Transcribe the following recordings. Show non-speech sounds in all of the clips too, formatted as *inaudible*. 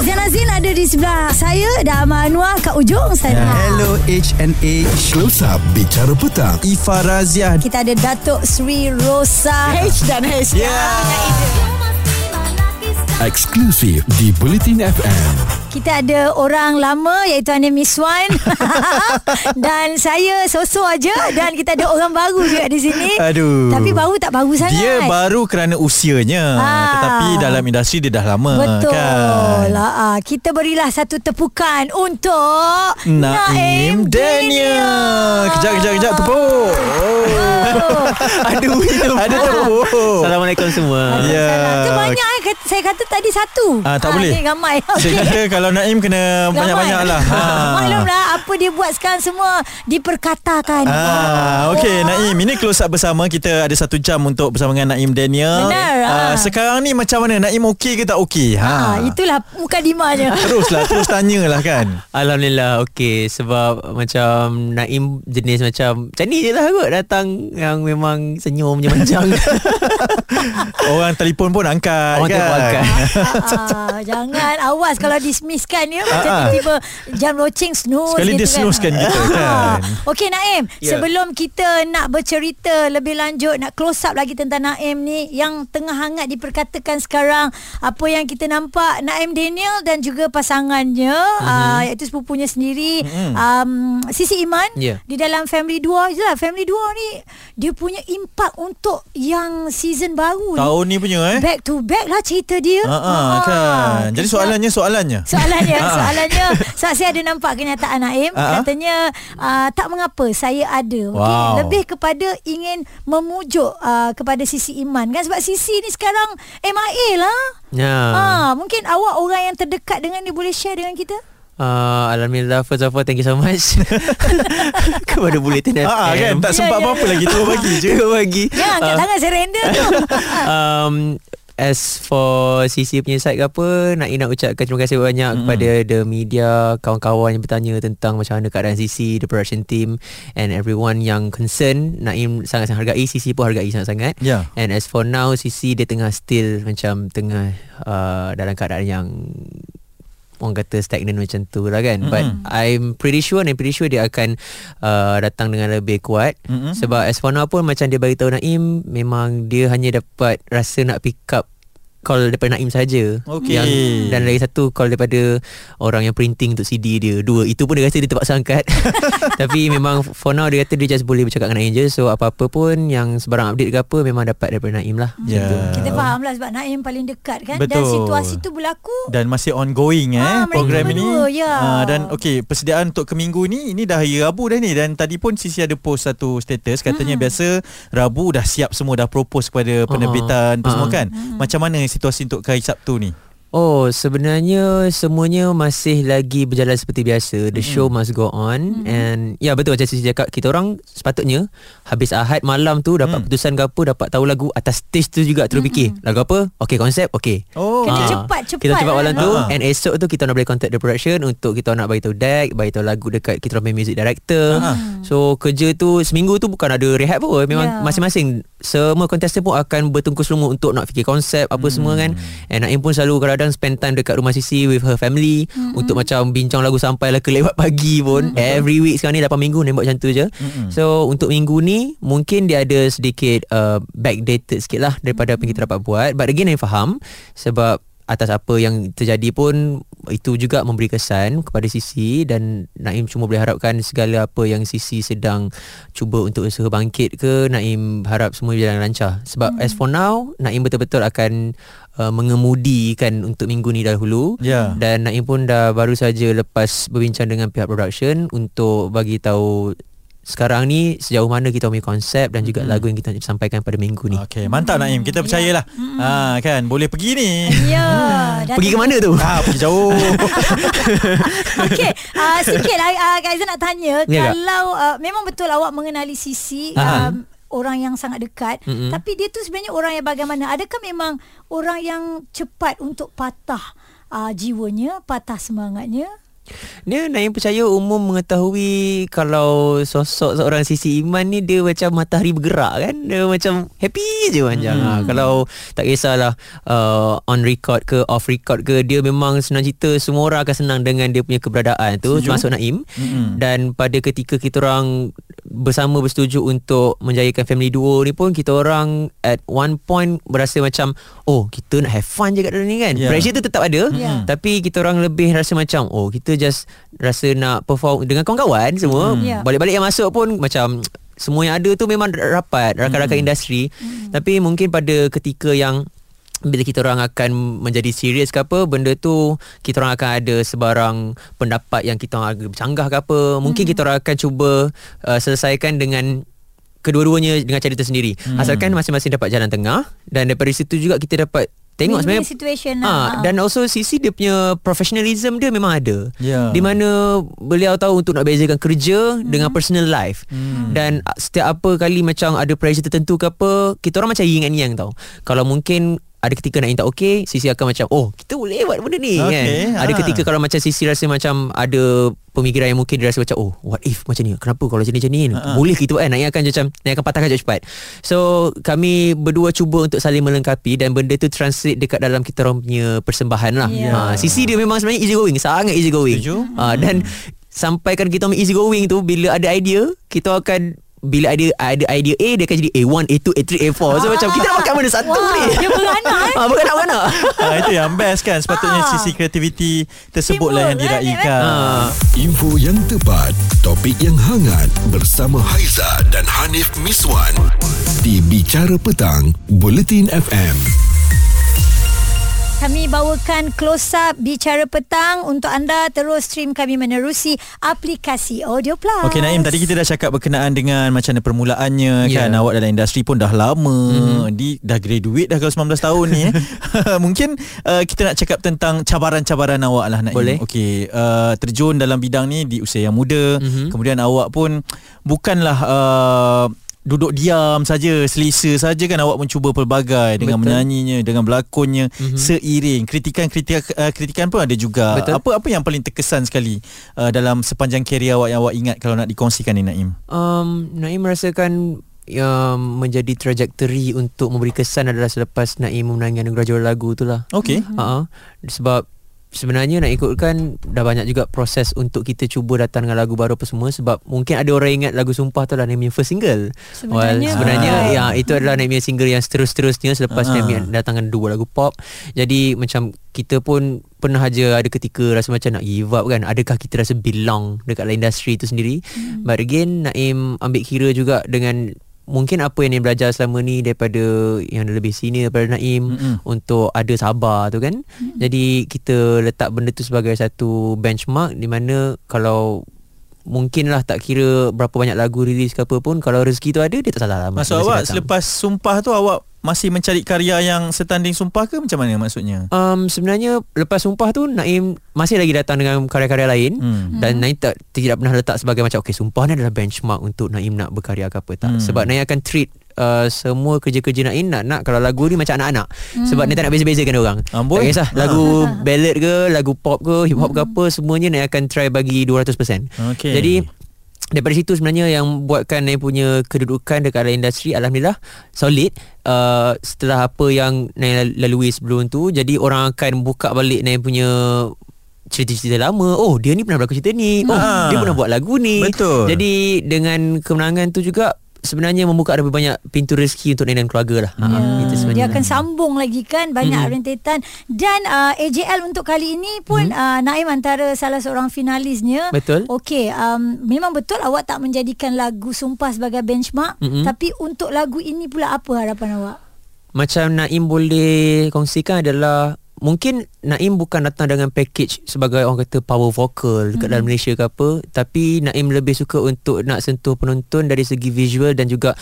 Zain Azin ada di sebelah saya dan Amal Anwar kat ujung sana. Hello HNA Close Up Bicara Petang Ifa Razia Kita ada Datuk Sri Rosa. H dan H. Eksklusif di Bulletin FM Kita ada orang lama iaitu Anim Miswan *laughs* dan saya sosok aja dan kita ada orang baru juga di sini. Aduh. Tapi baru tak baru sangat. Dia baru kerana usianya Ah. Tetapi dalam industri dia dah lama Betul kan? lah. Ah, Kita berilah satu tepukan untuk Naim Daniel Kejap kejap kejap tepuk oh. Aduh *laughs* Ada tepuk Assalamualaikum semua Ya. Itu banyak eh. Saya kata tadi satu. Ah, tak boleh. Ni ramai. *laughs* Saya kata kalau Naim kena banyak-banyak lah ha. *laughs* Maklumlah apa dia buat sekarang semua diperkatakan. Ah, okey Naim ini close up bersama kita ada satu jam untuk bersama dengan Naim Daniel. Benar, Ah, ah. sekarang ni macam mana Naim okey ke tak okey? Ha, itulah mukadimahnya. *laughs* Teruslah terus tanyalah kan. Alhamdulillah okey Sebab macam Naim jenis macam Macam ni je lah kot Datang yang memang senyum je macam Orang telefon pun angkat Orang kan. telefon angkat. Ah, jangan awas kalau dismisskan ya macam Ah, ah. tiba-tiba jam loceng snooze Sekali gitu dia snoozekan kita, kan. Okey Naim, Ya. sebelum kita nak bercerita lebih lanjut nak close up lagi tentang Naim ni yang tengah hangat diperkatakan sekarang apa yang kita nampak Naim Daniel dan juga pasangannya Mhm. mm-hmm. uh, iaitu sepupunya sendiri mm-hmm. um, Sisi Iman Ya. di dalam Family 2 je lah Family 2 ni dia punya impak untuk yang season baru ni Tahun ni punya eh. Back to back lah cerita dia. Ha ah, kan. Jadi soalannya soalannya. Soalannya, *laughs* Ah. soalannya sebab saya ada nampak kenyataan Naim Ah, ah. katanya uh, tak mengapa saya ada. Okey, Wow. lebih kepada ingin memujuk uh, kepada sisi iman kan sebab sisi ni sekarang MIA lah. Ya Ah, mungkin awak orang yang terdekat dengan dia boleh share dengan kita? Uh, Alhamdulillah First of all Thank you so much *laughs* Kepada Bulletin FM ah, kan tak Ya, sempat ya, apa-apa ya. lagi tu bagi je. *laughs* Terima bagi Jangan angkat tangan surrender tu. um, As for CC punya side ke apa Nak nak ucapkan terima kasih banyak mm-hmm. kepada the media Kawan-kawan yang bertanya tentang macam mana keadaan CC The production team And everyone yang concern Naim sangat-sangat hargai CC pun hargai sangat-sangat Ya. And as for now CC dia tengah still macam tengah uh, dalam keadaan yang orang kata stagnant macam tu lah kan mm-hmm. but I'm pretty sure I'm pretty sure dia akan uh, datang dengan lebih kuat mm-hmm. sebab as for now pun macam dia bagi tahu Naim memang dia hanya dapat rasa nak pick up call daripada Naim saja. Okey. Yang dan lagi satu call daripada orang yang printing untuk CD dia. Dua. Itu pun dia rasa dia terpaksa angkat. *laughs* Tapi memang for now dia kata dia just boleh bercakap dengan Naim je. So apa-apa pun yang sebarang update ke apa memang dapat daripada Naim lah. Ya. Kita faham lah sebab Naim paling dekat kan dan Betul. situasi tu berlaku dan masih ongoing eh mereka program ini. berdua, ya. Ah, dan okey persediaan untuk ke minggu ni ini dah hari Rabu dah ni dan tadi pun Sisi ada post satu status katanya hmm. biasa Rabu dah siap semua dah propose kepada penerbitan uh Ah. semua Ah. kan. Macam mana situasi untuk hari Sabtu ni? Oh, sebenarnya semuanya masih lagi berjalan seperti biasa. The show must go on and ya betul macam Sisi cakap kita orang sepatutnya habis Ahad malam tu dapat Mm. putusan ke apa dapat tahu lagu atas stage tu juga terus fikir lagu apa? Okey konsep okey. Oh, Kena Ah, cepat, cepat Kita cepat lah. malam tu Ah. And esok tu Kita nak boleh contact the production Untuk kita nak bagi tahu deck Bagi tahu lagu dekat Kita orang music director Ah. So kerja tu Seminggu tu bukan ada rehat pun Memang Ya. masing-masing Semua contestant pun Akan bertungkus lumus Untuk nak fikir konsep Apa semua kan And Naim pun selalu Kadang-kadang spend time Dekat rumah Sisi With her family Untuk macam Bincang lagu sampai lah Ke lewat *laughs* pagi pun. Every week sekarang ni 8 minggu Naim buat macam tu je. So untuk minggu ni Mungkin dia ada sedikit uh, Backdated sikit lah Daripada apa yang kita dapat buat. But again Naim faham Sebab atas apa yang terjadi pun itu juga memberi kesan kepada Sisi dan Naim cuma boleh harapkan segala apa yang Sisi sedang cuba untuk usaha bangkit ke Naim harap semua berjalan lancar sebab hmm. as for now Naim betul-betul akan uh, mengemudikan untuk minggu ni dahulu Ya. dan Naim pun dah baru saja lepas berbincang dengan pihak production untuk bagi tahu sekarang ni sejauh mana kita punya konsep dan juga lagu yang kita nak sampaikan pada minggu ni. Okey, mantap Naim. Kita percayalah. Ha kan, boleh pergi ni. Ya. dah Pergi ke mana tu? Ha, pergi jauh. *laughs* Okey, uh, sikit lah uh, Kak Aizan nak tanya Ya, Kak. kalau uh, memang betul awak mengenali Sisi um, orang yang sangat dekat, Mm-mm. tapi dia tu sebenarnya orang yang bagaimana? Adakah memang orang yang cepat untuk patah uh, jiwanya, patah semangatnya? Dia Naim percaya umum mengetahui kalau sosok seorang Sisi Iman ni dia macam matahari bergerak kan. Dia macam happy je panjang. Hmm. Ha, kalau tak kisahlah uh, on record ke off record ke dia memang senang cerita semua orang akan senang dengan dia punya keberadaan tu Setuju. termasuk Naim. Mm-mm. Dan pada ketika kita orang bersama bersetuju untuk menjayakan family duo ni pun kita orang at one point berasa macam oh kita nak have fun je kat dalam ni kan. Yeah. Pressure tu tetap ada Yeah. tapi kita orang lebih rasa macam oh kita just rasa nak perform dengan kawan-kawan semua. Hmm. Yeah. Balik-balik yang masuk pun macam semua yang ada tu memang rapat rakan-rakan Hmm. industri. Tapi mungkin pada ketika yang bila kita orang akan menjadi serius ke apa benda tu kita orang akan ada sebarang pendapat yang kita orang agak bercanggah ke apa mungkin kita orang akan cuba uh, selesaikan dengan kedua-duanya dengan cara kita sendiri Hmm. asalkan masing-masing dapat jalan tengah dan daripada situ juga kita dapat tengok Win-win sebenarnya situation lah. dan also Sisi dia punya professionalism dia memang ada. Ya. Di mana beliau tahu untuk nak bezakan kerja hmm. dengan personal life. Hmm. Dan setiap apa kali macam ada pressure tertentu ke apa, kita orang macam yin and yang tau. Kalau mungkin ada ketika nak tak okey, Sisi akan macam oh, kita boleh buat benda ni Okey, kan. Ada ah. ketika kalau macam Sisi rasa macam ada pemikiran yang mungkin dia rasa macam oh, what if macam ni? Kenapa kalau jadi macam ni? Ah. Boleh kita buat kan? Nak akan macam nak akan patahkan cepat. So, kami berdua cuba untuk saling melengkapi dan benda tu translate dekat dalam kita orang punya persembahan lah. Ya. Ha, Sisi dia memang sebenarnya easy going, sangat easy going. Setuju. Ha, dan sampaikan kita easy going tu bila ada idea, kita akan bila ada ada idea A dia akan jadi A1, A2, A3, A4. So macam kita nak makan mana satu Wah, ni. dia beranak, *laughs* eh? Ha, beranak-beranak. *laughs* Ah, itu yang best kan Sepatutnya Ah. sisi kreativiti Tersebutlah yang Teamwork, kan, diraikan Ha. Info yang tepat Topik yang hangat Bersama Haiza dan Hanif Miswan Di Bicara Petang Buletin FM Kami bawakan close up bicara petang untuk anda terus stream kami menerusi aplikasi Audio Plus. Okey Naim tadi kita dah cakap berkenaan dengan macam mana permulaannya Ya. kan awak dalam industri pun dah lama hmm. di dah graduate dah kalau 19 tahun ni eh. *laughs* Mungkin uh, kita nak cakap tentang cabaran-cabaran awak lah Naim. Boleh. Okey uh, terjun dalam bidang ni di usia yang muda Mhm. kemudian awak pun bukanlah uh, duduk diam saja selesa saja kan awak mencuba pelbagai dengan Betul. menyanyinya dengan berlakonnya Mhm. seiring kritikan-kritikan uh, kritikan pun ada juga Betul. apa apa yang paling terkesan sekali uh, dalam sepanjang kerjaya awak yang awak ingat kalau nak dikongsikan ni Naim Um, Naim merasakan yang menjadi trajectory untuk memberi kesan adalah selepas Naim memenangi anugerah juara lagu tu lah. okey Hmm. Ha sebab sebenarnya nak ikutkan dah banyak juga proses untuk kita cuba datang dengan lagu baru apa semua sebab mungkin ada orang ingat lagu Sumpah tu adalah Naim punya first single. Sebenarnya sebenarnya bukan. ya itu adalah Naim punya single yang seterus-terusnya selepas Ah. Naim datangkan dua lagu pop. Jadi macam kita pun pernah aja ada ketika rasa macam nak give up kan. Adakah kita rasa belong dekat industri tu sendiri? Hmm. But again Naim ambil kira juga dengan mungkin apa yang Naim belajar selama ni daripada yang lebih senior daripada Naim Mm-mm. untuk ada sabar tu kan. Hmm. Jadi kita letak benda tu sebagai satu benchmark di mana kalau mungkinlah tak kira berapa banyak lagu rilis ke apa pun kalau rezeki tu ada dia tak salah lah. Maksud awak datang. selepas sumpah tu awak masih mencari karya yang setanding sumpah ke macam mana maksudnya? Um, sebenarnya lepas sumpah tu Naim masih lagi datang dengan karya-karya lain Hmm. dan Naim tak tidak pernah letak sebagai macam okey sumpah ni adalah benchmark untuk Naim nak berkarya ke apa tak Hmm. sebab Naim akan treat uh, semua kerja-kerja Naim nak nak kalau lagu ni macam anak-anak. Sebab Naim tak nak beza-bezakan dia orang. Amboi. tak kisah lagu *laughs* *laughs* ballad ke lagu pop ke hip hop ke apa semuanya Naim akan try bagi 200% Okey. jadi daripada situ sebenarnya yang buatkan Naim punya kedudukan dekat dalam industri alhamdulillah solid. Uh, setelah apa yang Naim lalui sebelum tu jadi orang akan buka balik Naim punya cerita-cerita lama. Oh dia ni pernah berlakon cerita ni. Oh Ah. dia pernah buat lagu ni. Betul. jadi dengan kemenangan tu juga sebenarnya membuka lebih banyak pintu rezeki untuk Naim dan keluarga lah ha, itu Ya, sebenarnya dia akan sambung lagi kan banyak Mhm. rentetan dan uh, AJL untuk kali ini pun uh, Naim antara salah seorang finalisnya. Betul. Okey, um, memang betul awak tak menjadikan lagu Sumpah sebagai benchmark, Mhm. tapi untuk lagu ini pula apa harapan awak? Macam Naim boleh kongsikan adalah Mungkin Naim bukan datang dengan package sebagai orang kata power vocal dekat mm-hmm. dalam Malaysia ke apa Tapi Naim lebih suka untuk nak sentuh penonton dari segi visual dan juga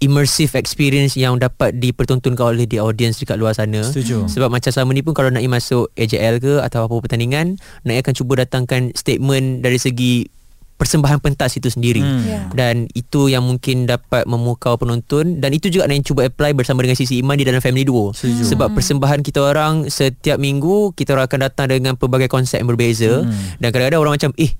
immersive experience yang dapat dipertontonkan oleh the audience dekat luar sana Setuju. Sebab macam selama ni pun kalau Naim masuk AJL ke atau apa pertandingan Naim akan cuba datangkan statement dari segi persembahan pentas itu sendiri Hmm. Ya. dan itu yang mungkin dapat memukau penonton dan itu juga yang cuba apply bersama dengan Sisi Iman di dalam Family Duo Setuju. sebab persembahan kita orang setiap minggu kita orang akan datang dengan pelbagai konsep yang berbeza Hmm. dan kadang-kadang orang macam eh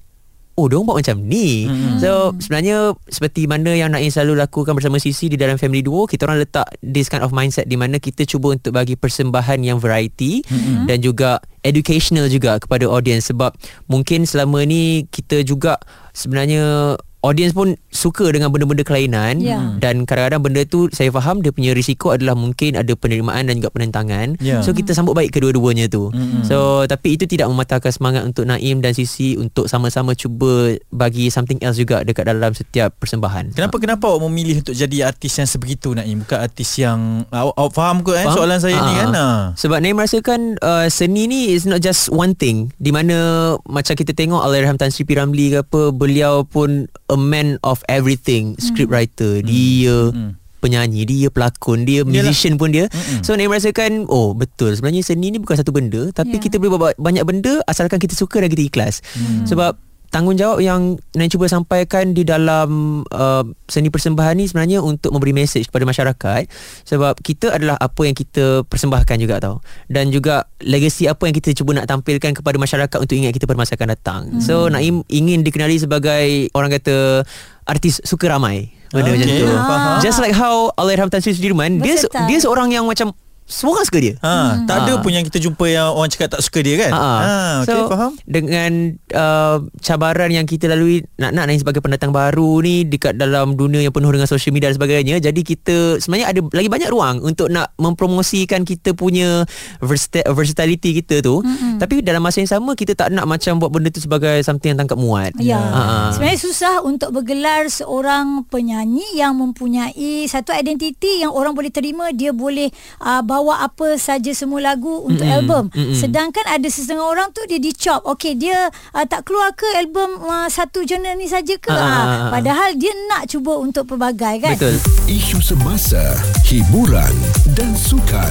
Oh, diorang buat macam ni. Hmm. So, sebenarnya seperti mana yang Naim selalu lakukan bersama Sisi di dalam Family Duo, kita orang letak this kind of mindset di mana kita cuba untuk bagi persembahan yang variety Hmm. dan juga educational juga kepada audience sebab mungkin selama ni kita juga sebenarnya audience pun suka dengan benda-benda kelainan Ya. dan kadang-kadang benda tu saya faham dia punya risiko adalah mungkin ada penerimaan dan juga penentangan. Ya. So kita sambut baik kedua-duanya tu. Mm-mm. So tapi itu tidak mematahkan semangat untuk Naim dan Sisi untuk sama-sama cuba bagi something else juga dekat dalam setiap persembahan. Kenapa kenapa awak memilih untuk jadi artis yang sebegitu Naim bukan artis yang awak, awak faham ke eh Faham? soalan saya ni Ah. kan ah. Sebab Naim rasakan uh, seni ni is not just one thing di mana macam kita tengok Allahyarham Tan Sri P. Ramlee ke apa beliau pun a man of everything script writer dia Hmm. penyanyi dia pelakon dia musician pun dia. Mm-mm. so Naim rasakan oh betul. Sebenarnya seni ni bukan satu benda tapi Ya. kita boleh buat banyak benda asalkan kita suka dan kita ikhlas. Sebab tanggungjawab yang Naim cuba sampaikan di dalam uh, seni persembahan ni sebenarnya untuk memberi message kepada masyarakat sebab kita adalah apa yang kita persembahkan juga tau. Dan juga legacy apa yang kita cuba nak tampilkan kepada masyarakat untuk ingat kita pada masa akan datang. So Naim ingin dikenali sebagai orang kata artis suka ramai benda macam Okay, tu. Faham. just like how Allahyarham Tan Sri Sudirman dia dia seorang yang macam semua orang suka dia Ha, tak ada Ah. pun yang kita jumpa yang orang cakap tak suka dia kan? Ha, Ha, okey so, faham. Dengan uh, cabaran yang kita lalui nak-nak Naim sebagai pendatang baru ni dekat dalam dunia yang penuh dengan social media dan sebagainya. Jadi kita sebenarnya ada lagi banyak ruang untuk nak mempromosikan kita punya versati- versatility kita tu. Mm-hmm. Tapi dalam masa yang sama kita tak nak macam buat benda tu sebagai something yang tangkap muat. Ya. Ha. Sebenarnya susah untuk bergelar seorang penyanyi yang mempunyai satu identiti yang orang boleh terima, dia boleh uh, bawa apa saja semua lagu untuk Mm-mm, album. mm-mm. Sedangkan ada setengah orang tu dia dicop. Okey, dia uh, tak keluar ke album uh, satu genre ni saja ke? Ah, ah. padahal dia nak cuba untuk pelbagai kan? Betul. Isu semasa, hiburan dan sukan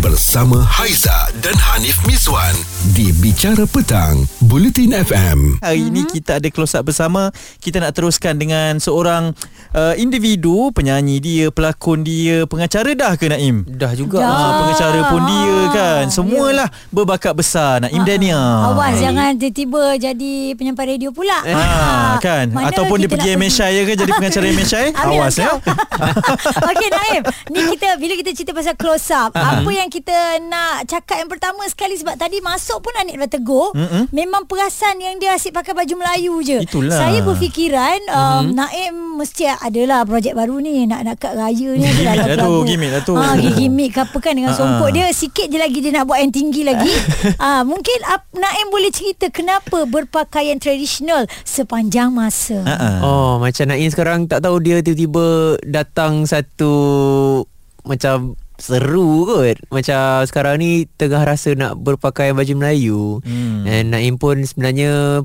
bersama Haiza dan Hanif Miswan di Bicara Petang, Bulletin FM. Hari ini kita ada close up bersama. Kita nak teruskan dengan seorang uh, individu, penyanyi dia, pelakon dia, pengacara dah ke Naim? Dah juga. Dah. Ah, pengacara pun dia Ah, kan. Semualah bakat besar Naim Daniel. Awas jangan tiba-tiba jadi penyampai radio pula. Ah, *laughs* kan Mana Ataupun dia pergi nak MSI ya ke Jadi pengacara *laughs* MSI Awas ya. *laughs* Okey Naim Ni kita Bila kita cerita pasal close up Ah. Apa yang kita nak Cakap yang pertama sekali Sebab tadi masuk pun Anik dah tegur Mm-mm. Memang perasan Yang dia asyik pakai baju Melayu je Itulah. Mm-hmm. Saya berfikiran um, Naim mesti adalah Projek baru ni Nak nak kat raya ni Gimmick lagu- lah tu, gimmick lah tu. ha, Gimmick ke apa kan Dengan Ah, songkok dia Sikit je lagi Dia nak buat yang tinggi lagi ha, *laughs* Mungkin ap, Naim boleh cerita Kenapa berpakaian tradisional Sepanjang masa ha. Oh macam Naim sekarang tak tahu dia tiba-tiba datang satu macam seru kot. Macam sekarang ni tengah rasa nak berpakaian baju Melayu. Hmm. And Naim pun sebenarnya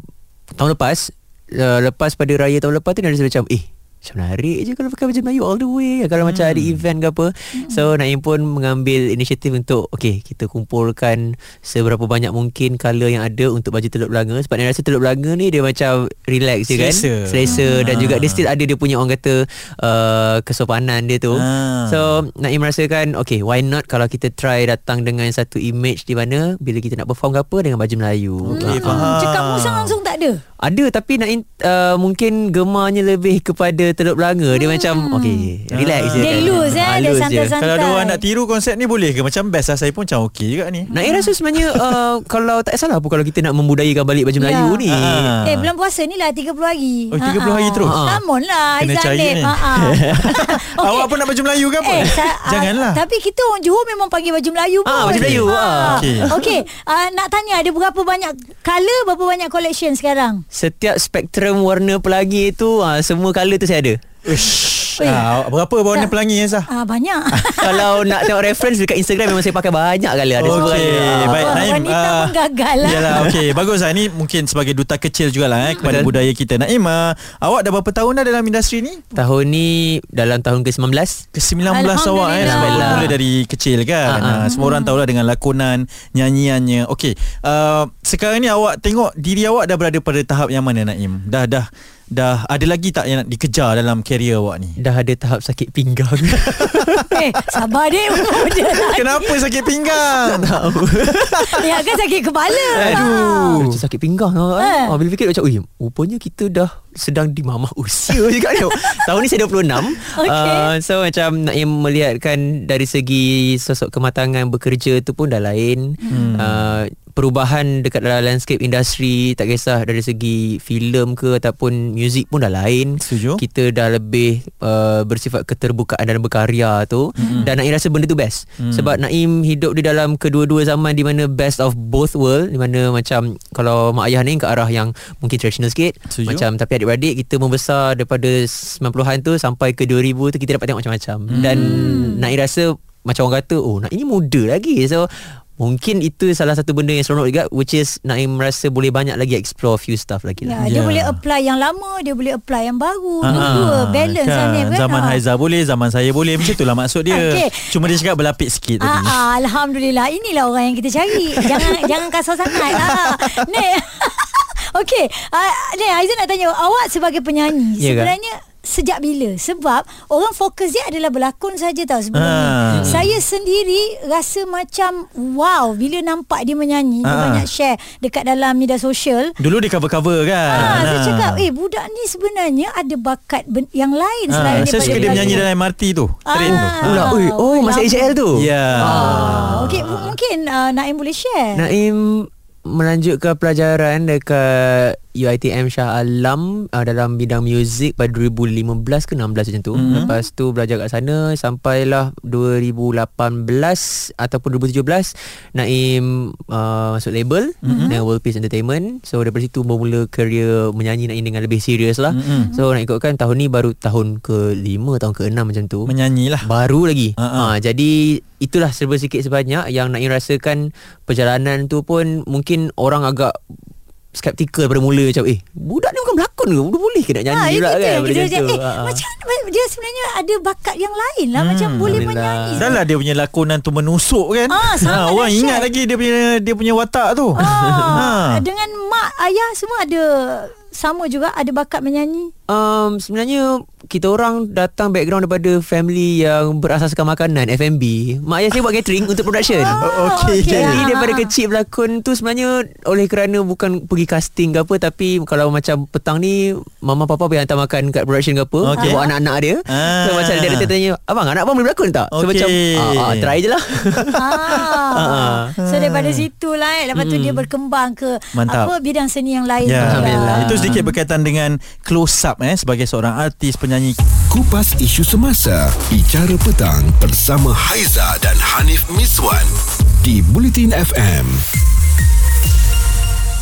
tahun lepas uh, lepas pada raya tahun lepas tu dia rasa macam eh macam menarik je kalau pakai baju Melayu all the way Kalau macam ada event ke apa. So Naim pun mengambil inisiatif untuk Okay kita kumpulkan Seberapa banyak mungkin Colour yang ada Untuk baju Teluk Belanga. Sebab Naim rasa Teluk Belanga ni Dia macam relax je kan. Selesa. Selesa. Dan Ah. juga dia still ada Dia punya orang kata uh, Kesopanan dia tu. Ah. So Naim rasakan Okay why not Kalau kita try datang dengan Satu image di mana Bila kita nak perform ke apa Dengan baju Melayu. Okey, Ah. faham. Cakap musang langsung tak ada? Ada tapi nak uh, mungkin gemarnya lebih kepada Teluk Belanga. Dia macam okay, relax je. Dia kan. loose, eh. Ah, Dia santai-santai. Kalau ada orang nak tiru konsep ni boleh ke? Macam best lah Saya pun macam okey juga ni Nak rasa sebenarnya *laughs* uh, kalau tak salah pun kalau kita nak membudayakan balik baju Melayu Ya. ni. Ah. Eh bulan puasa ni lah 30 hari Oh, 30 hari terus? Ha, Come on lah Kena cari ni. *laughs* Okey. Awak pun nak baju Melayu ke apa? Eh, sa- *laughs* Janganlah ah, Tapi kita orang Johor memang panggil baju Melayu pun. Ah, baju Melayu, ah. Okey. Okey. Okey. Ah, nak tanya ada berapa banyak color, berapa banyak collection sekarang? Setiap spektrum warna pelangi tu uh, semua colour tu saya ada. Uish. Eh. Ah, berapa warna Tak. pelangi Yesa? Ah, banyak. *laughs* *laughs* kalau nak tengok reference dekat Instagram memang saya pakai banyak colour ada semua Okey, colour. baik Wah, Naim. wanita ah, pun gagal lah. Yalah, *laughs* okey. Bagus lah. Ini mungkin sebagai duta kecil jugalah eh, kepada Betul. budaya kita. Naim, ah, awak dah berapa tahun dah dalam industri ni? Tahun ni dalam tahun ke-19 Ke-19 awak eh sebab Alhamdulillah. mula dari kecil kan. Ah, ah. Uh, semua orang tahulah dengan lakonan, nyanyiannya. Okey. Uh, sekarang ni awak tengok diri awak dah berada pada tahap yang mana Naim? Dah dah dah ada lagi tak yang nak dikejar dalam career awak ni? Dah ada tahap sakit pinggang *laughs* Eh sabar dia. Kenapa sakit pinggang? Tahu *laughs* Ya kan sakit kepala Aduh. Macam sakit pinggang eh. ah, Bila fikir macam Ui rupanya kita dah Sedang di mamah usia *laughs* juga ni Tahun ni saya 26 Okey. Ah, So macam Naim melihatkan Dari segi Sosok kematangan Bekerja tu pun dah lain hmm. uh, Perubahan dekat dalam landscape industri Tak kisah dari segi filem ke Ataupun muzik pun dah lain Setuju. Kita dah lebih uh, Bersifat keterbukaan dan berkarya tu hmm. Dan Naim rasa benda tu best hmm. Sebab Naim hidup di dalam Kedua-dua zaman Di mana best of both world Di mana macam Kalau mak ayah ni ke arah yang Mungkin traditional sikit Setuju. Macam tapi adik-beradik Kita membesar daripada 90-an tu Sampai ke 2000 tu Kita dapat tengok macam-macam hmm. Dan Naim rasa Macam orang kata Oh Naim ni muda lagi So Mungkin itu salah satu benda yang seronok juga Which is Naim rasa boleh banyak lagi Explore few stuff lagi Ya, lah dia Ya. boleh apply yang lama, dia boleh apply yang baru. Ah, Dua balance kan. kan. kan? Zaman Ah. Haiza boleh Zaman saya boleh Macam itulah maksud dia Okey. Cuma dia cakap berlapik sikit tadi Ah, ah, Alhamdulillah Inilah orang yang kita cari Jangan *laughs* jangan kasar sangat lah Ni *laughs* Okey uh, Ni Aizan nak tanya Awak sebagai penyanyi Ya, Kak? Sebenarnya Sejak bila? Sebab Orang fokus dia adalah berlakon saja tau sebelum Ah. ni Saya sendiri Rasa macam Wow Bila nampak dia menyanyi Dia Ah. banyak share Dekat dalam media sosial Dulu dia cover-cover kan Ah, saya Ah. cakap Eh budak ni sebenarnya Ada bakat ben- yang lain Selain Ah, Saya daripada suka dia menyanyi dalam MRT tu Train tu Ah. Ui, Oh masa. AJL tu Ya Ah, Okey, m- mungkin uh, Naim boleh share. Naim melanjutkan pelajaran dekat UiTM Shah Alam uh, dalam bidang muzik pada 2015 ke 16 macam tu. Mm-hmm. Lepas tu belajar kat sana sampailah 2018 ataupun 2017 Naim uh, masuk label mm-hmm. dengan World Peace Entertainment. So daripada situ bermula career menyanyi Naim dengan lebih serius lah. Mm-hmm. So nak ikutkan tahun ni baru tahun ke-5 tahun ke-6 macam tu. Menyanyi lah Baru lagi. Ha-ha. Ha, jadi itulah serba sikit sebanyak yang Naim rasakan perjalanan tu pun mungkin orang agak skeptikal pada mula macam eh budak ni bukan berlakon ke? Dia boleh ke nak nyanyi Ah, pula kan? macam cakap, tu. eh, Ha, ha. macam dia sebenarnya ada bakat yang lain lah macam boleh menyanyi. Dah lah dia punya lakonan tu menusuk kan Ah, sangat Orang dahsyat. ingat lagi dia punya dia punya watak tu Ah, Ha. *laughs* dengan mak ayah semua ada sama juga ada bakat menyanyi. Um, sebenarnya kita orang datang background daripada family yang berasaskan makanan F&B. Mak ayah saya buat catering untuk production. *laughs* Oh, okey. okey. Jadi Ah, daripada ah. kecil berlakon tu sebenarnya oleh kerana bukan pergi casting ke apa tapi kalau macam petang ni mama papa boleh hantar makan kat production ke apa Okey. buat anak-anak dia. Ah. So macam dia dia tanya, "Abang, anak abang boleh berlakon tak?" So Okey. macam ah, ah, try je lah. *laughs* Ah. so daripada situlah eh. Lepas tu dia berkembang ke Mantap. apa bidang seni yang lain. Ya. Alhamdulillah. Itu sedikit berkaitan dengan close up eh sebagai seorang artis penyanyi. Kupas isu semasa Bicara petang Bersama Haiza dan Hanif Miswan Di Bulletin FM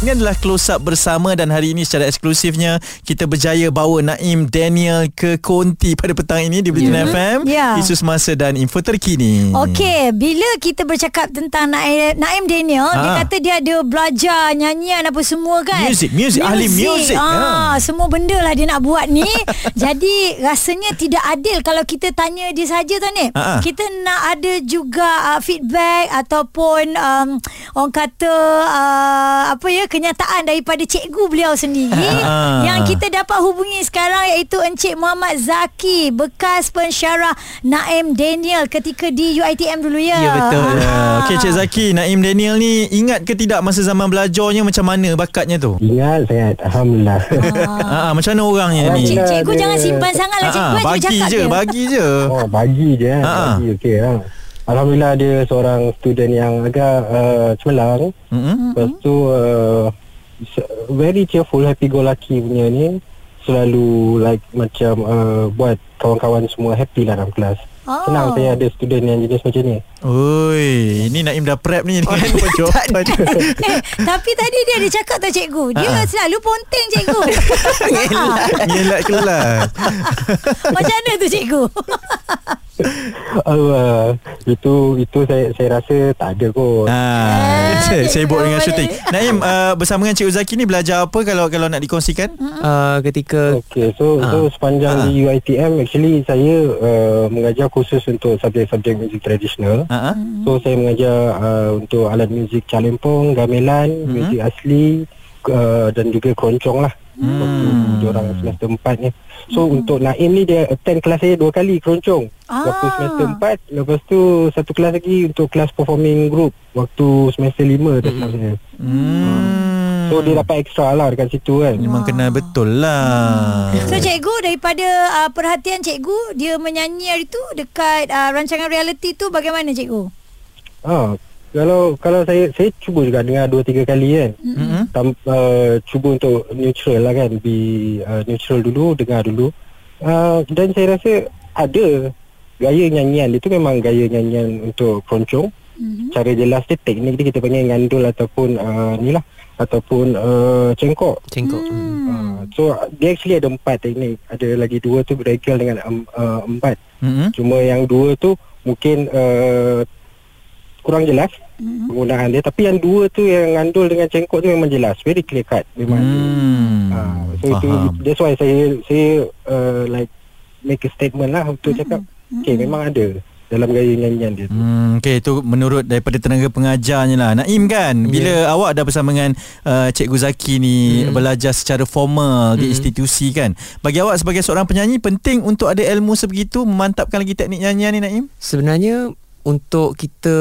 Ini adalah close up bersama dan hari ini secara eksklusifnya kita berjaya bawa Naim Daniel ke Konti pada petang ini di Bulletin FM. Ya. Isu semasa dan info terkini. Okey, bila kita bercakap tentang Naim, Naim Daniel, ha. dia Ha. kata dia ada belajar nyanyian apa semua kan. Music, music, ahli music. Ah, Ha. semua benda lah dia nak buat ni. *laughs* Jadi rasanya tidak adil kalau kita tanya dia saja tu ni. Ha, ha. Kita nak ada juga uh, feedback ataupun um, orang kata uh, apa ya kenyataan daripada cikgu beliau sendiri *laughs* Ha. yang kita dapat hubungi sekarang iaitu Encik Muhammad Zaki bekas pensyarah Naim Daniel ketika di UiTM dulu ya. Ya, betul. Ya. Okey Cik Zaki, Naim Daniel ni ingat ke tidak masa zaman belajarnya macam mana bakatnya tu? Ingat saya Alhamdulillah Ah, macam mana orangnya ni? Cik, cikgu Dia- jangan simpan sangat lah cikgu. Ah, eh, cikgu bagi cakap je, bagi je. Oh bagi je. Ha. Bagi okey ha. Alhamdulillah dia seorang student yang agak uh, cemerlang Mm-mm. Lepas tu uh, Very cheerful Happy go lucky punya ni Selalu like Macam uh, Buat kawan-kawan semua Happy lah dalam kelas Oh. Senang saya ada student yang jenis macam ni Oi, ini Naim dah prep ni dengan jawapan. eh, tapi tadi dia ada cakap tak cikgu Dia Ha. selalu ponteng cikgu *laughs* Ngelak kelas. *laughs* Macam mana tu cikgu *laughs* uh, Itu Itu saya saya rasa Tak ada kot Ah, *laughs* saya Eh, sibuk cikgu dengan syuting. Naim uh, bersama dengan Cik Uzaki ni belajar apa kalau kalau nak dikongsikan? Uh, ketika Okay, so Ah. so sepanjang Ah. di UiTM actually saya uh, mengajar khusus untuk subjek-subjek muzik tradisional. Ha ah. So saya mengajar uh, untuk alat muzik calempong, gamelan, Mhm. muzik asli uh, dan juga keroncong lah. Hmm. waktu diorang semester 4 ni. So hmm. untuk Naim ni dia attend kelas saya dua kali keroncong. Ah. Waktu semester 4 lepas tu satu kelas lagi untuk kelas performing group waktu semester 5 dah hmm. saya. Hmm. So dia dapat extra lah dekat situ kan. Memang kena betul lah. So cikgu daripada uh, perhatian cikgu dia menyanyi hari tu dekat uh, rancangan reality tu bagaimana cikgu? Ah, kalau kalau saya saya cuba juga dengar dua tiga kali kan. Mm-hmm. Tam, uh, cuba untuk neutral lah kan, be uh, neutral dulu, dengar dulu. Uh, dan saya rasa ada gaya nyanyian dia tu memang gaya nyanyian untuk keroncong. Mm-hmm. Cara jelas dia teknik dia kita panggil ngandul ataupun uh, ni lah ataupun uh, cengkok. Cengkok. Hmm. Uh, so dia actually ada empat teknik. Ada lagi dua tu regal dengan um, uh, empat. Mm-hmm. Cuma yang dua tu mungkin uh, kurang jelas Mm-hmm. penggunaan dia tapi yang dua tu yang ngandul dengan cengkok tu memang jelas very clear cut memang Hmm. uh, so itu that's why saya saya uh, like make a statement lah untuk cakap okay memang ada dalam gaya nyanyian dia tu Hmm, okay, itu menurut daripada tenaga pengajarnya lah. Naim kan, bila yeah. awak dah bersama dengan uh, Cikgu Zaki ni hmm. belajar secara formal di institusi kan. Bagi awak sebagai seorang penyanyi, penting untuk ada ilmu sebegitu, memantapkan lagi teknik nyanyian ni Naim? Sebenarnya untuk kita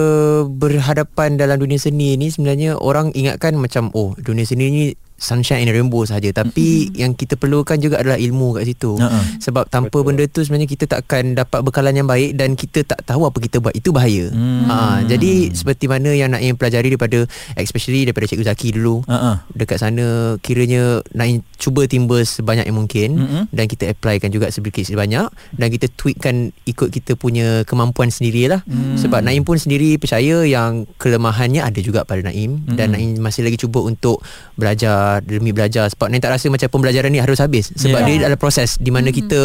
berhadapan dalam dunia seni ni sebenarnya orang ingatkan macam oh dunia seni ni sunshine and rainbow saja tapi mm-hmm. yang kita perlukan juga adalah ilmu kat situ Ha-ha. sebab tanpa Betul. benda tu sebenarnya kita tak akan dapat bekalan yang baik dan kita tak tahu apa kita buat itu bahaya Hmm. ha jadi seperti mana yang Naim pelajari daripada especially daripada Cikgu Zaki dulu Ha-ha. dekat sana kiranya Naim cuba timba sebanyak yang mungkin mm-hmm. dan kita applykan juga sedikit sebanyak dan kita tweakkan ikut kita punya kemampuan sendirilah mm. sebab Naim pun sendiri percaya yang kelemahannya ada juga pada Naim mm. dan Naim masih lagi cuba untuk belajar demi belajar sebab Naim tak rasa macam pembelajaran ni harus habis sebab Yeah. dia adalah proses di mana mm. kita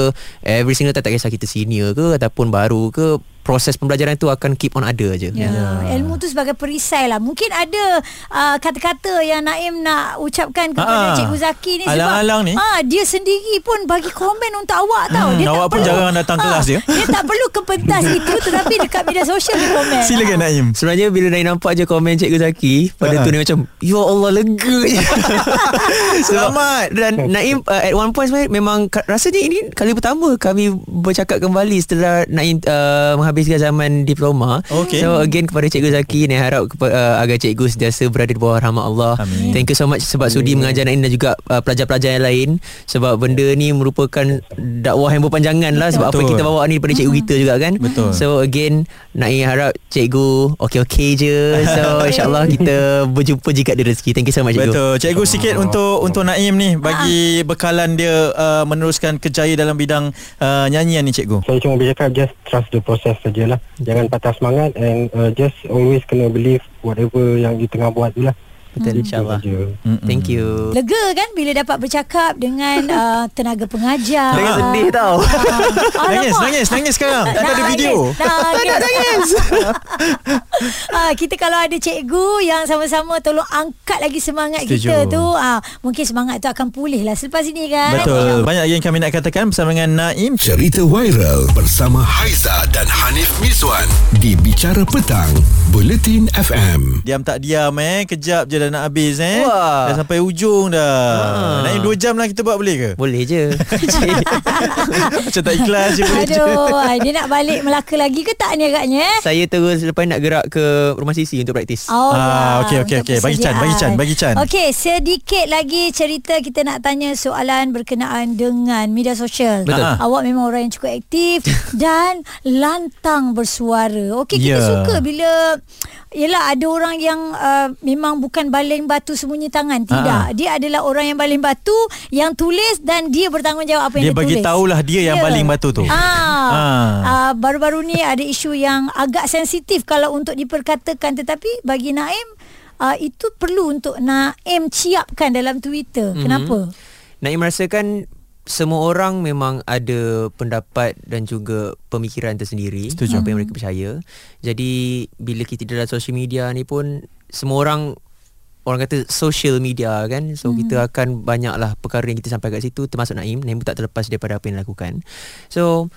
every single time tak kisah kita senior ke ataupun baru ke proses pembelajaran tu akan keep on ada aja Ya, ilmu tu sebagai perisai lah. Mungkin ada uh, kata-kata yang Naim nak ucapkan kepada Ah, Cikgu Zaki ni sebab alang-alang ni. ah dia sendiri pun bagi komen untuk awak tau. Hmm, dia awak pun jarang datang kelas dia. Dia tak perlu ke pentas itu *laughs* tetapi dekat media sosial dia komen. Silakan Naim. Sebenarnya bila Naim nampak je komen Cikgu Zaki Pada Ha. tu Naim macam Ya Allah lega je *laughs* *laughs* Selamat. Dan Naim uh, at one point sebenarnya Memang rasanya ini kali pertama Kami bercakap kembali Setelah Naim uh, menghabiskan zaman diploma Okey. So again kepada Cikgu Zaki Naim harap uh, agar Cikgu sentiasa berada di bawah rahmat Allah Amin. Thank you so much sebab sudi mengajar Naim Dan juga uh, pelajar-pelajar yang lain Sebab benda ni merupakan dakwah yang berpanjangan lah Sebab apa Betul. kita bawa ni daripada cikgu kita juga kan Betul. So again Naim harap cikgu okey-okey je So *laughs* insyaAllah kita berjumpa jika ada rezeki Thank you so much cikgu Betul. Cikgu sikit untuk untuk Naim ni bagi bekalan dia uh, meneruskan kerjaya dalam bidang uh, nyanyian ni cikgu. saya cuma boleh cakap just trust the process sajalah. Jangan patah semangat and uh, just always kena believe whatever yang you tengah buat tu lah Betul insyaAllah. Thank you Lega kan bila dapat bercakap dengan *laughs* uh, tenaga pengajar. Jangan sedih tau Ah, *laughs* Nangis, nangis, nangis sekarang. Dah ada video. Nangis. *laughs* Tak nangis. ah, kita kalau ada cikgu yang sama-sama tolong angkat lagi semangat Setuju. kita tu, ah, mungkin semangat tu akan pulih lah selepas ini kan. Betul. Banyak lagi yang kami nak katakan bersama dengan Naim. Cerita viral bersama Haiza dan Hanif Miswan di Bicara Petang, Buletin FM. Diam tak diam eh Kejap je dah nak habis eh Wah. Dah sampai ujung dah Ha. Naim 2 jam lah kita buat boleh ke? Boleh je *laughs* Macam tak ikhlas je boleh je Aduh, ah, dia nak balik Melaka lagi ke tak ni agaknya eh? Saya terus lepas nak gerak ke rumah Sisi untuk praktis Oh, Ah, okey, okey, okey. Bagi Chan, bagi Chan, bagi Chan. Okey, sedikit lagi cerita kita nak tanya soalan berkenaan dengan media sosial. Betul. Ah. Awak memang orang yang cukup aktif *laughs* dan lantang bersuara. Okey, kita Ya. suka bila Yelah ada orang yang uh, memang bukan baling batu sembunyi tangan Tidak Ah. Dia adalah orang yang baling batu Yang tulis dan dia bertanggungjawab apa yang Dia dia, bagi tulis tahulah dia yang baling batu tu. Ah, Ah. ah. baru-baru ni ada isu yang agak sensitif kalau untuk diperkatakan tetapi bagi Naim uh, itu perlu untuk Naim ciapkan dalam Twitter. Mm-hmm. Kenapa? Naim merasakan semua orang memang ada pendapat dan juga pemikiran tersendiri Setuju. apa yang mereka percaya. Jadi bila kita dalam social media ni pun semua orang orang kata social media kan. So hmm. kita akan banyaklah perkara yang kita sampai kat situ termasuk Naim. Naim pun tak terlepas daripada apa yang dilakukan. So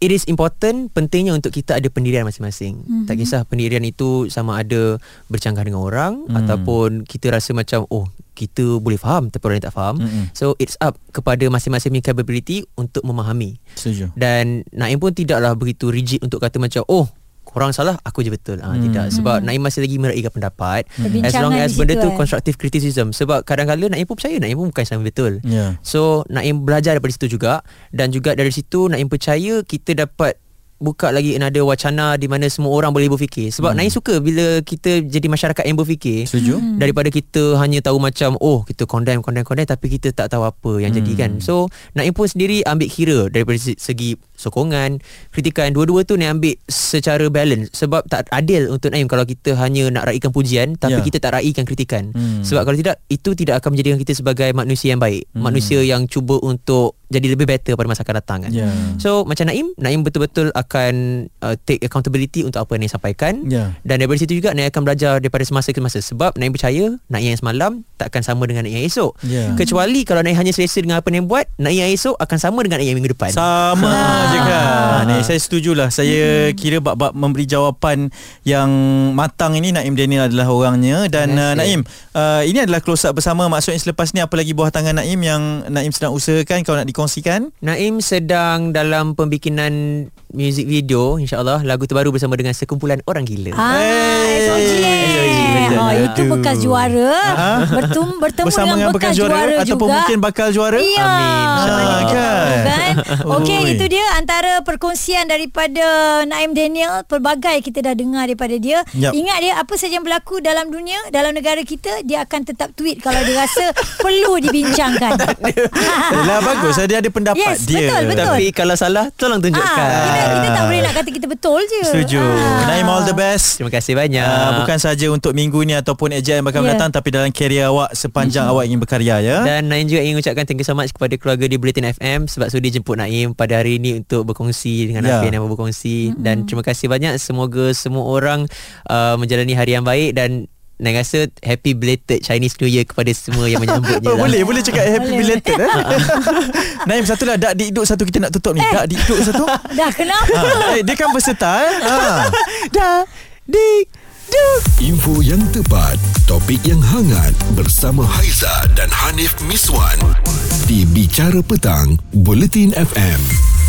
it is important pentingnya untuk kita ada pendirian masing-masing. Mm-hmm. Tak kisah pendirian itu sama ada bercanggah dengan orang Hmm. ataupun kita rasa macam oh kita boleh faham tapi orang lain tak faham. Mm-mm. So it's up kepada masing-masing punya capability untuk memahami. Setuju. Dan Naim pun tidaklah begitu rigid untuk kata macam oh korang salah aku je betul. Ha, Hmm. tidak sebab Naim masih lagi meraihkan pendapat. As Perbincangan long as benda tu eh. constructive criticism. Sebab kadang-kadang Naim pun percaya. Naim pun bukan sama betul. Ya. So Naim belajar daripada situ juga. Dan juga dari situ Naim percaya Kita dapat Buka lagi another wacana Di mana semua orang boleh berfikir Sebab hmm. Naim suka Bila kita jadi masyarakat yang berfikir Setuju. Hmm. Daripada kita hanya tahu macam Oh kita condemn, condemn, condemn Tapi kita tak tahu apa yang Hmm. jadi kan So Naim pun sendiri ambil kira Daripada se- segi sokongan Kritikan Dua-dua tu Naim ambil secara balance Sebab tak adil untuk Naim Kalau kita hanya nak raikan pujian Tapi Ya. kita tak raikan kritikan Hmm. Sebab kalau tidak Itu tidak akan menjadikan kita sebagai manusia yang baik Hmm. Manusia yang cuba untuk Jadi lebih better pada masa akan datang kan Ya. So macam Naim Naim betul-betul akan uh, Take accountability Untuk apa yang Naim sampaikan. Ya. Dan daripada situ juga Naim akan belajar Daripada semasa ke masa. Sebab Naim percaya Naim yang semalam Takkan sama dengan Naim yang esok. Ya. Kecuali kalau Naim hanya selesa Dengan apa Naim buat Naim yang esok Akan sama dengan Naim yang minggu depan. Sama je kan. Ni, Saya setujulah. Saya Hmm. kira bab-bab memberi jawapan Yang matang ini Naim Daniel adalah orangnya. Dan uh. Naim uh, Ini adalah close up bersama. Maksudnya selepas ni Apa lagi buah tangan Naim Yang Naim sedang usahakan Kalau nak dikongsikan? Naim sedang dalam pembikinan music video InsyaAllah Lagu terbaru bersama dengan sekumpulan orang gila Ah. SOG. SOG, betul. Oh, itu bekas juara. Ha? Bertum, bertemu Bersama dengan bekas juara, Ataupun juga. mungkin bakal juara Ya. Amin. Kita kan? kan? *laughs* Okey, itu dia antara perkongsian daripada Naim Daniel. Pelbagai kita dah dengar daripada dia. Yap. Ingat dia apa saja yang berlaku dalam dunia, dalam negara kita, dia akan tetap tweet kalau dia rasa *laughs* perlu dibincangkan. Lah bagus Dia ada pendapat Yes, dia betul, betul. Tapi kalau salah Tolong tunjukkan Ah, kita, kita tak boleh nak kata kita betul je. Setuju Ah. Naim all the best Terima kasih banyak Uh, bukan saja untuk minggu ni ataupun AJ yang bakal Ya. mendatang tapi dalam kerjaya awak sepanjang awak ingin berkarya ya. Dan Naim juga ingin ucapkan thank you so much kepada keluarga di Bulletin FM sebab sudi jemput Naim pada hari ini untuk berkongsi dengan Ya. apa yang berkongsi dan terima kasih banyak semoga semua orang uh, menjalani hari yang baik dan Naim rasa happy belated Chinese New Year kepada semua yang menyambutnya *laughs* Oh, lah. boleh boleh cakap happy Boleh, belated eh. *laughs* *laughs* Naim satu lah dak dikduk satu kita nak tutup ni. Dak dikduk satu. Dah kenapa? ha. eh, dia kan peserta eh. Ha. Dah di duk. Info yang tepat, topik yang hangat bersama Haiza dan Hanif Miswan di Bicara Petang, Bulletin FM.